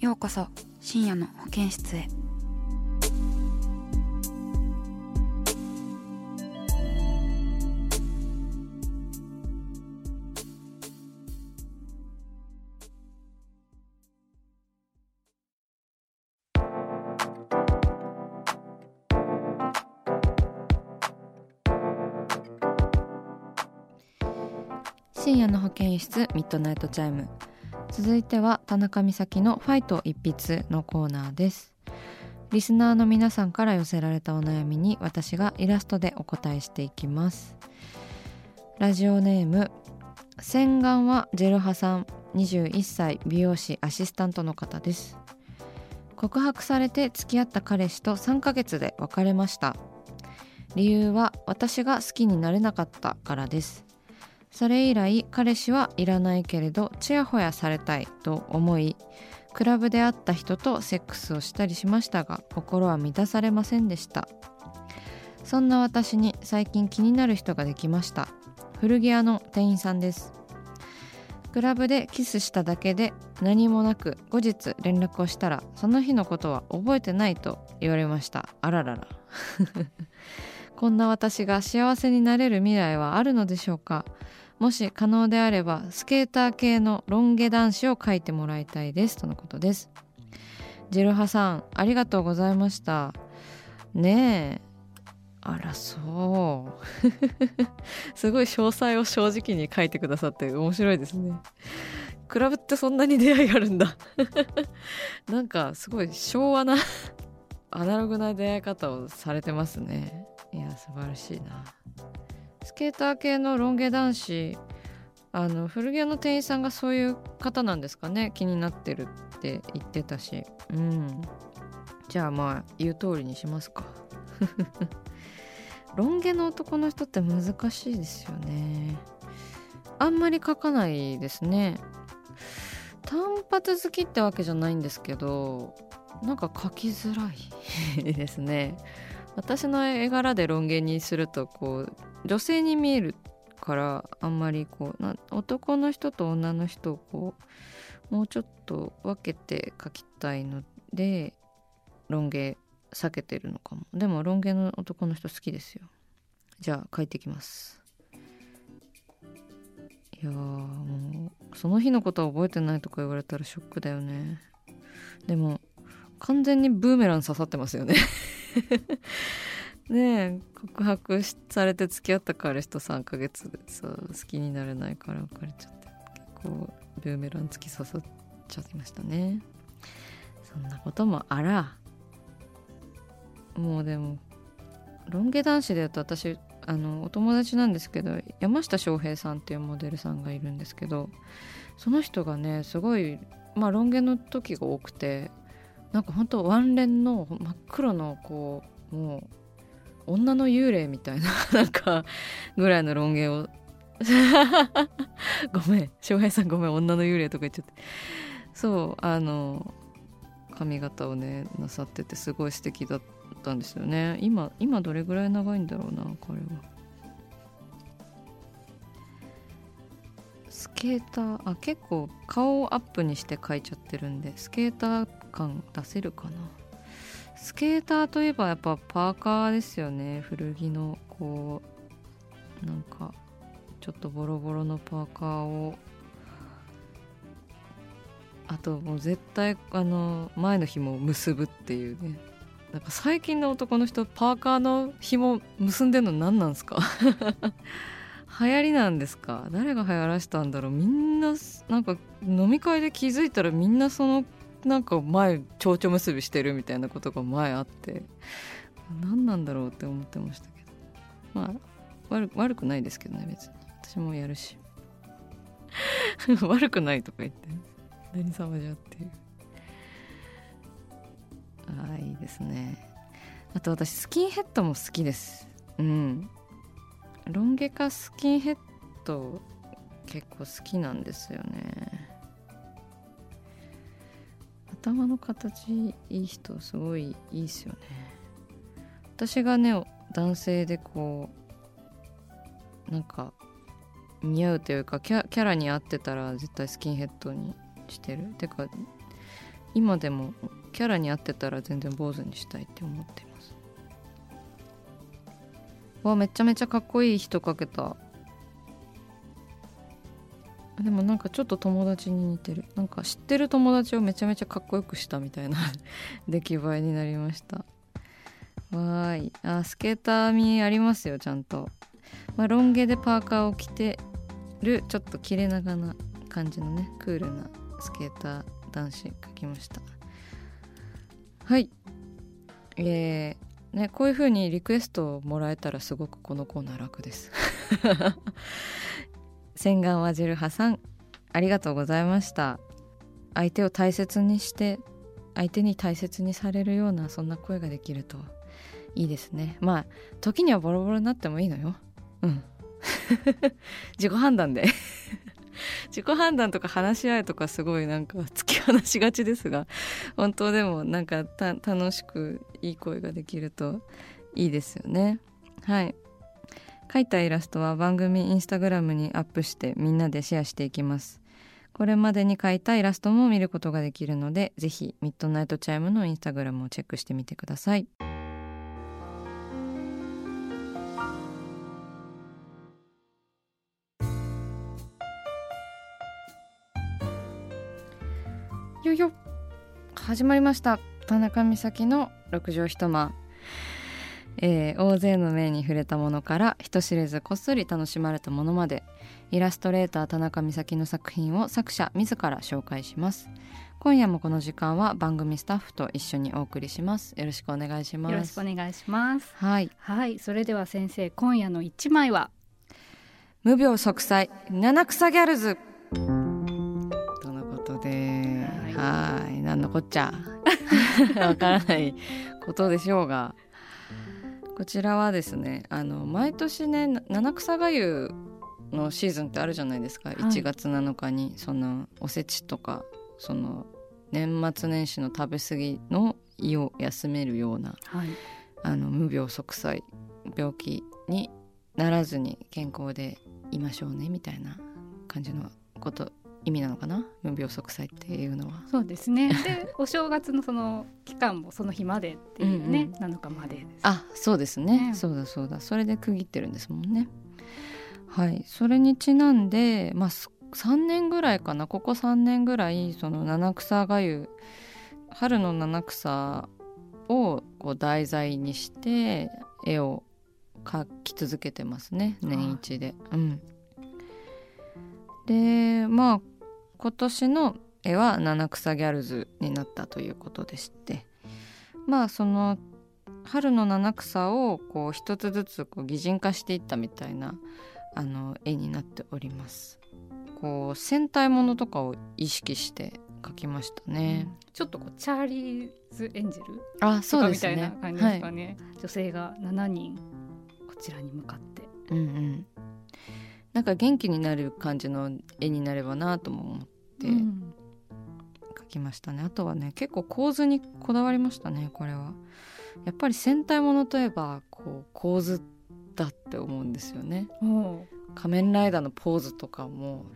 ようこそ深夜の保健室へ。深夜の保健室ミッドナイトチャイム。続いては田中美咲のファイト一筆のコーナーです。リスナーの皆さんから寄せられたお悩みに私がイラストでお答えしていきます。ラジオネーム洗顔はジェル派さん21歳美容師アシスタントの方です。告白されて付き合った彼氏と3ヶ月で別れました。理由は私が好きになれなかったからです。それ以来彼氏はいらないけれどちやほやされたいと思いクラブで会った人とセックスをしたりしましたが心は満たされませんでした。そんな私に最近気になる人ができました。古着屋の店員さんです。クラブでキスしただけで何もなく後日連絡をしたらその日のことは覚えてないと言われました。あららら。こんな私が幸せになれる未来はあるのでしょうか？もし可能であればスケーター系のロン毛男子を描いてもらいたいですとのことです。ジェルハさんありがとうございました。ねえ。あらそう。すごい詳細を正直に書いてくださって面白いですね。クラブってそんなに出会いがあるんだ。なんかすごい昭和な アナログな出会い方をされてますね。いや素晴らしいな。スケーター系のロン毛男子あの古着屋の店員さんがそういう方なんですかね？気になってるって言ってたし。うん。じゃあまあ言う通りにしますか。ロン毛の男の人って難しいですよね。あんまり描かないですね。単発好きってわけじゃないんですけどなんか描きづらいですね。私の絵柄でロン毛にするとこう女性に見えるからあんまりこうな男の人と女の人をこうもうちょっと分けて描きたいのでロン毛避けてるのかも。でもロン毛の男の人好きですよ。じゃあ描いていきます。いやもうその日のことは覚えてないとか言われたらショックだよね。でも完全にブーメラン刺さってますよね。ねえ告白されて付き合った彼氏と3ヶ月でさ好きになれないから別れちゃって結構ブーメラン突き刺さっちゃいましたね。そんなこともあら。もうでもロン毛男子で言うと私あのお友達なんですけど山下翔平さんっていうモデルさんがいるんですけどその人がねすごいまあロン毛の時が多くてなんかほんとワンレンの真っ黒のこうもう女の幽霊みたいな なんかぐらいのロン毛を ごめん翔平さんごめん女の幽霊とか言っちゃって。そうあの髪型をねなさっててすごい素敵だったんですよね。今今どれぐらい長いんだろうな彼は。スケーターあ結構顔をアップにして描いちゃってるんでスケーター感出せるかな？スケーターといえばやっぱパーカーですよね。古着のこうなんかちょっとボロボロのパーカーを。あともう絶対あの前の紐を結ぶっていうね。なんか最近の男の人パーカーの紐結んでんの何なんすか？流行りなんですか？誰が流行らしたんだろう？みんななんか飲み会で気づいたらみんなそのなんか前蝶々結びしてるみたいなことが前あって何なんだろうって思ってましたけど。まあ悪悪くないですけどね別に。私もやるし。悪くないとか言って。何様じゃっていうああいいですね。あと私スキンヘッドも好きです。うん。ロン毛かスキンヘッド結構好きなんですよね。頭の形いい人すごいいいですよね。私がね男性でこうなんか似合うというかキャキャラに合ってたら絶対スキンヘッドにしてる。てか今でもキャラに合ってたら全然坊主にしたいって思ってます。わめちゃめちゃかっこいい人かけた。でもなんかちょっと友達に似てる。なんか知ってる友達をめちゃめちゃかっこよくしたみたいな 出来栄えになりました。わーい。あスケーター味ありますよちゃんと、まあ、ロン毛でパーカーを着てるちょっと切れ長な感じのねクールなスケーター男子描きました。はい。えー、ねこういう風にリクエストをもらえたらすごくこのコーナー楽です。洗顔はジル派さんありがとうございました。相手を大切にして相手に大切にされるようなそんな声ができるといいですね。まあ時にはボロボロになってもいいのよ。うん。自己判断で。自己判断とか話し合いとかすごいなんか突き放しがちですが本当でもなんか楽しくいい恋ができるといいですよね。はい。描いたイラストは番組インスタグラムにアップしてみんなでシェアしていきます。これまでに描いたイラストも見ることができるのでぜひミッドナイトチャイムのインスタグラムをチェックしてみてください。始まりました。田中美咲の六畳一間。えー、大勢の目に触れたものから人知れずこっそり楽しまれたものまでイラストレーター田中美咲の作品を作者自ら紹介します。今夜もこの時間は番組スタッフと一緒にお送りします。よろしくお願いします。よろしくお願いします。はい。はい。それでは先生今夜の一枚は？無病息災七草ギャルズはい。何のこっちゃ。わからないことでしょうが。こちらはですねあの毎年ね七草がゆのシーズンってあるじゃないですか、はい、1月7日にそのおせちとかその年末年始の食べ過ぎの胃を休めるような、はい、あの無病息災病気にならずに健康でいましょうねみたいな感じのこと意味なのかな？無病息災っていうのは。そうですね。でお正月のその期間もその日までっていうね、うんうん、7日までです。あそうですね、ね、そうだそうだ。それで区切ってるんですもんね。はい。それにちなんでまあ3年ぐらいかな。ここ3年ぐらいその七草がゆ春の七草をこう題材にして絵を描き続けてますね。年一で。うん、でまあ今年の絵は七草ギャルズになったということでしてまあその春の七草をこう一つずつこう擬人化していったみたいなあの絵になっております。こう戦隊ものとかを意識して描きましたね、うん、ちょっとこうチャーリーズ・エンジェルあそうですね。みたいな感じですかね、はい、女性が7人こちらに向かって。うんうんなんか元気になる感じの絵になればなとも思って、描きましたね。あとはね結構構図にこだわりましたねこれは。やっぱり戦隊ものといえばこう構図だって思うんですよね仮面ライダーのポーズとかも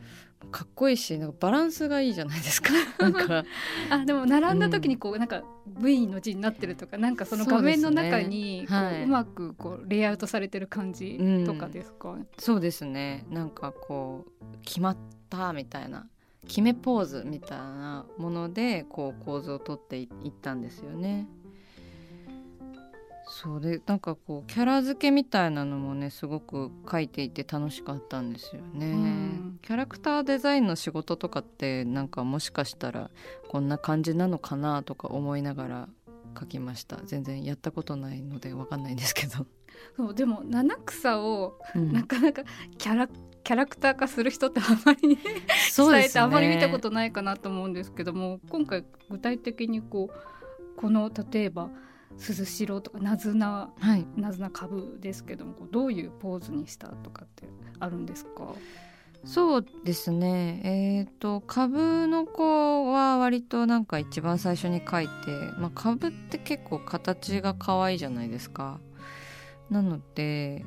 かっこいいしなんかバランスがいいじゃないですか。なんか。あでも並んだ時にこう、うん、なんか V の字になってるとかなんかその画面の中にう、ねはい、うまくこうレイアウトされてる感じとかですか、うん、そうですね。なんかこう決まったみたいな決めポーズみたいなものでこう構図をとっていったんですよね。そうでなんかこうキャラ付けみたいなのもねすごく書いていて楽しかったんですよね、うん、キャラクターデザインの仕事とかってなんかもしかしたらこんな感じなのかなとか思いながら書きました。全然やったことないので分かんないんですけど。そうでも七草を、なかなかキャラキャラクター化する人ってあまり そうです、ね、あまり見たことないかなと思うんですけども今回具体的にこうこの例えば鈴代とかなずな、はい、なずな株ですけどもどういうポーズにしたとかってあるんですか？そうですね。えっ、ー、と株の子は割となんか一番最初に書いて、まあ、株って結構形が可愛いじゃないですか。なので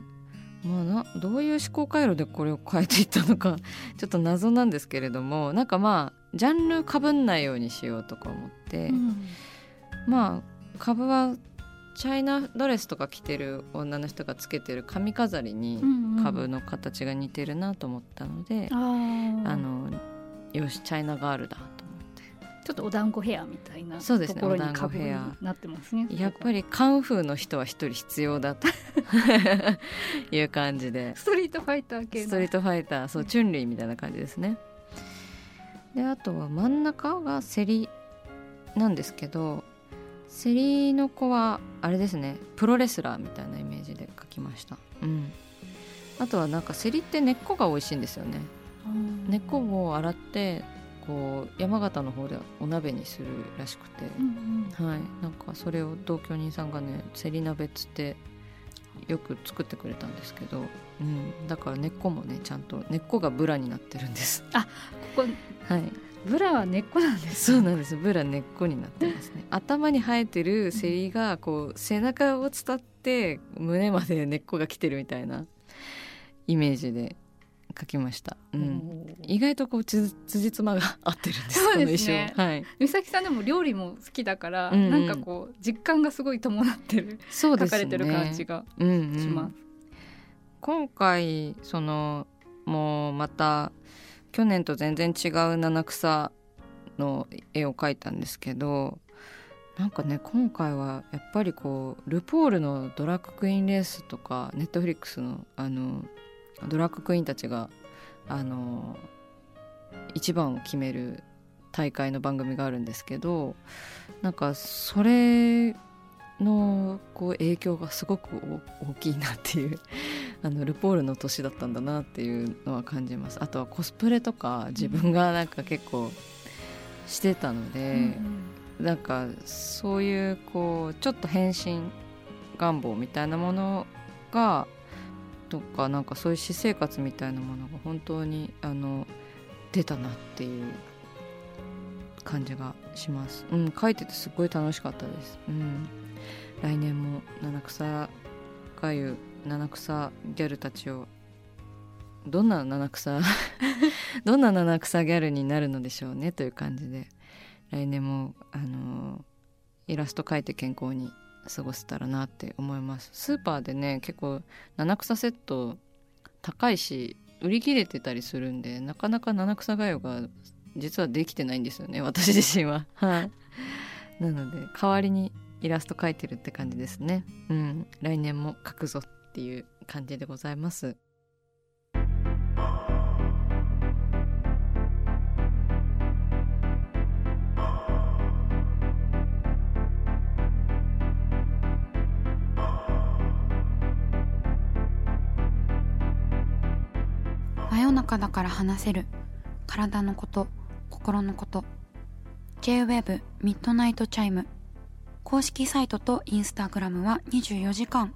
まあなどういう思考回路でこれを変えていったのか ちょっと謎なんですけれどもなんかまあジャンルかぶんないようにしようとか思って、うん、まあ株はチャイナドレスとか着てる女の人がつけてる髪飾りに株の形が似てるなと思ったので、うんうん、あのよしチャイナガールだと思って。ちょっとお団子ヘアみたいなそうですねお団子ヘア。なってますねやっぱりカンフーの人は一人必要だと いう感じで。ストリートファイター系ストリートファイターそうチュンリーみたいな感じですね。であとは真ん中が競りなんですけどセリの子はあれですねプロレスラーみたいなイメージで描きました、うん、あとはなんかセリって根っこが美味しいんですよね。根っこを洗ってこう山形の方でお鍋にするらしくて、うんうん、はい。なんかそれを同居人さんがねセリ鍋っつってよく作ってくれたんですけど、うん、だから根っこもねちゃんと根っこがブラになってるんです。あここはいブラは根っこなんです、そうなんです。ブラ根っこになってますね。頭に生えてるセリがこう背中を伝って胸まで根っこが来てるみたいなイメージで描きました、うん、意外とこうつ辻褄が合ってるんですそうですね。はい。美咲さんでも料理も好きだから、うんうん、なんかこう実感がすごい伴ってるそうです、ね、書かれてる感じがします、うんうん、今回そのもうまた去年と全然違う七草の絵を描いたんですけどなんかね今回はやっぱりこうルポールのドラッグクイーンレースとかネットフリックスのあのドラッグクイーンたちがあの一番を決める大会の番組があるんですけどなんかそれのこう影響がすごく大きいなっていうあのルポールの年だったんだなっていうのは感じますあとはコスプレとか自分がなんか結構してたので、うんうん、なんかそういうこうちょっと変身願望みたいなものがとかなんかそういう私生活みたいなものが本当にあの出たなっていう感じがします。うん、書いててすごい楽しかったです。うん、来年も七草がゆ七草ギャルたちをどんな七草 どんな七草ギャルになるのでしょうねという感じで来年もあのイラスト描いて健康に過ごせたらなって思います。スーパーでね結構七草セット高いし売り切れてたりするんでなかなか七草がゆが実はできてないんですよね私自身は。はい。なので代わりにイラスト描いてるって感じですね。うん。来年も描くぞっていう感じでございます。真夜中だから話せる体のこと心のこと。 J-WAVE ミッドナイトチャイム公式サイトとインスタグラムは24時間。